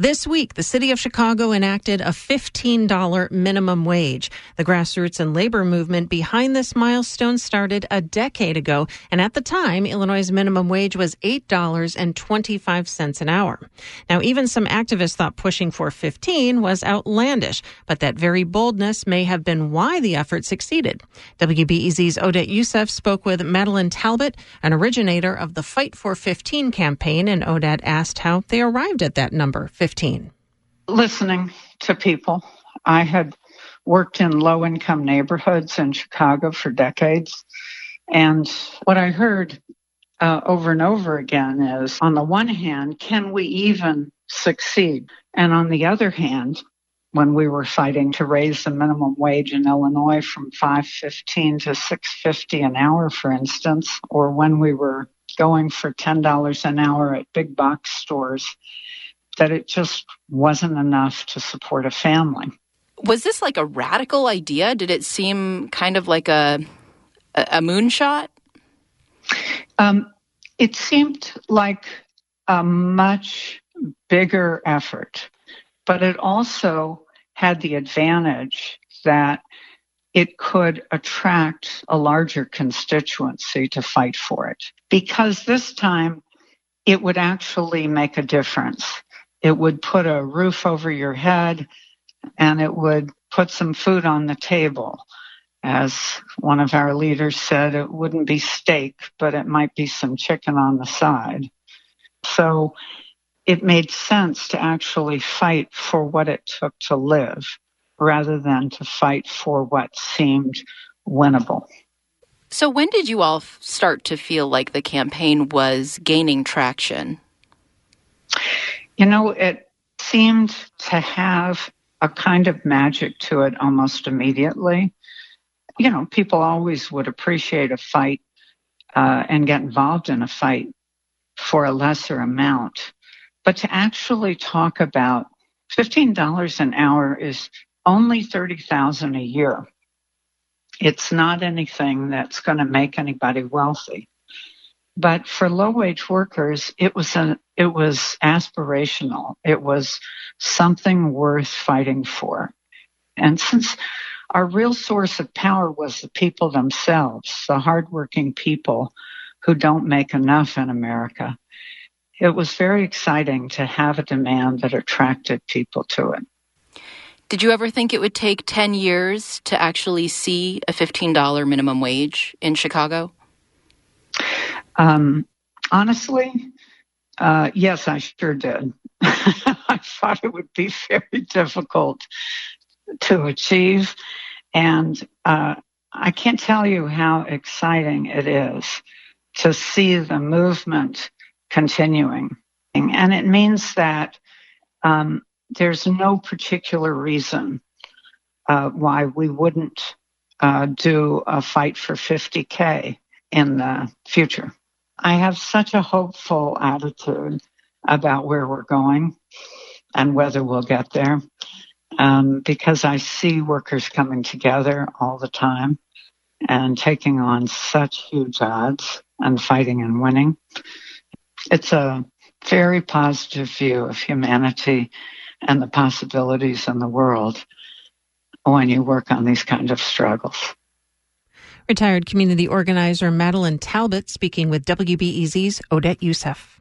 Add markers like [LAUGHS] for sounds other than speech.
This week, the city of Chicago enacted a $15 minimum wage. The grassroots and labor movement behind this milestone started a decade ago, and at the time, Illinois' minimum wage was $8.25 an hour. Now, even some activists thought pushing for 15 was outlandish, but that very boldness may have been why the effort succeeded. WBEZ's Odette Yousef spoke with Madeline Talbott, an originator of the Fight for 15 campaign, and Odette asked how they arrived at that number, 15. 15? Listening to people. I had worked in low income neighborhoods in Chicago for decades. And what I heard uh, over and over again is on the one hand, can we even succeed? And on the other hand, when we were fighting to raise the minimum wage in Illinois from 515 to 650 an hour, for instance, or when we were going for $10 an hour at big box stores, that it just wasn't enough to support a family. Was this like a radical idea? Did it seem kind of like a a moonshot? Um, it seemed like a much bigger effort, but it also had the advantage that it could attract a larger constituency to fight for it because this time it would actually make a difference. It would put a roof over your head and it would put some food on the table. As one of our leaders said, it wouldn't be steak, but it might be some chicken on the side. So it made sense to actually fight for what it took to live rather than to fight for what seemed winnable. So, when did you all start to feel like the campaign was gaining traction? You know, it seemed to have a kind of magic to it almost immediately. You know, people always would appreciate a fight uh, and get involved in a fight for a lesser amount. But to actually talk about $15 an hour is only 30,000 a year. It's not anything that's going to make anybody wealthy. But for low wage workers, it was a, it was aspirational. It was something worth fighting for. And since our real source of power was the people themselves, the hardworking people who don't make enough in America, it was very exciting to have a demand that attracted people to it. Did you ever think it would take 10 years to actually see a $15 minimum wage in Chicago? Um, honestly, uh, yes, I sure did. [LAUGHS] I thought it would be very difficult to achieve. And uh, I can't tell you how exciting it is to see the movement continuing. And it means that um, there's no particular reason uh, why we wouldn't uh, do a fight for 50K in the future. I have such a hopeful attitude about where we're going and whether we'll get there um, because I see workers coming together all the time and taking on such huge odds and fighting and winning. It's a very positive view of humanity and the possibilities in the world when you work on these kind of struggles. Retired community organizer Madeline Talbott speaking with WBEZ's Odette Yousef.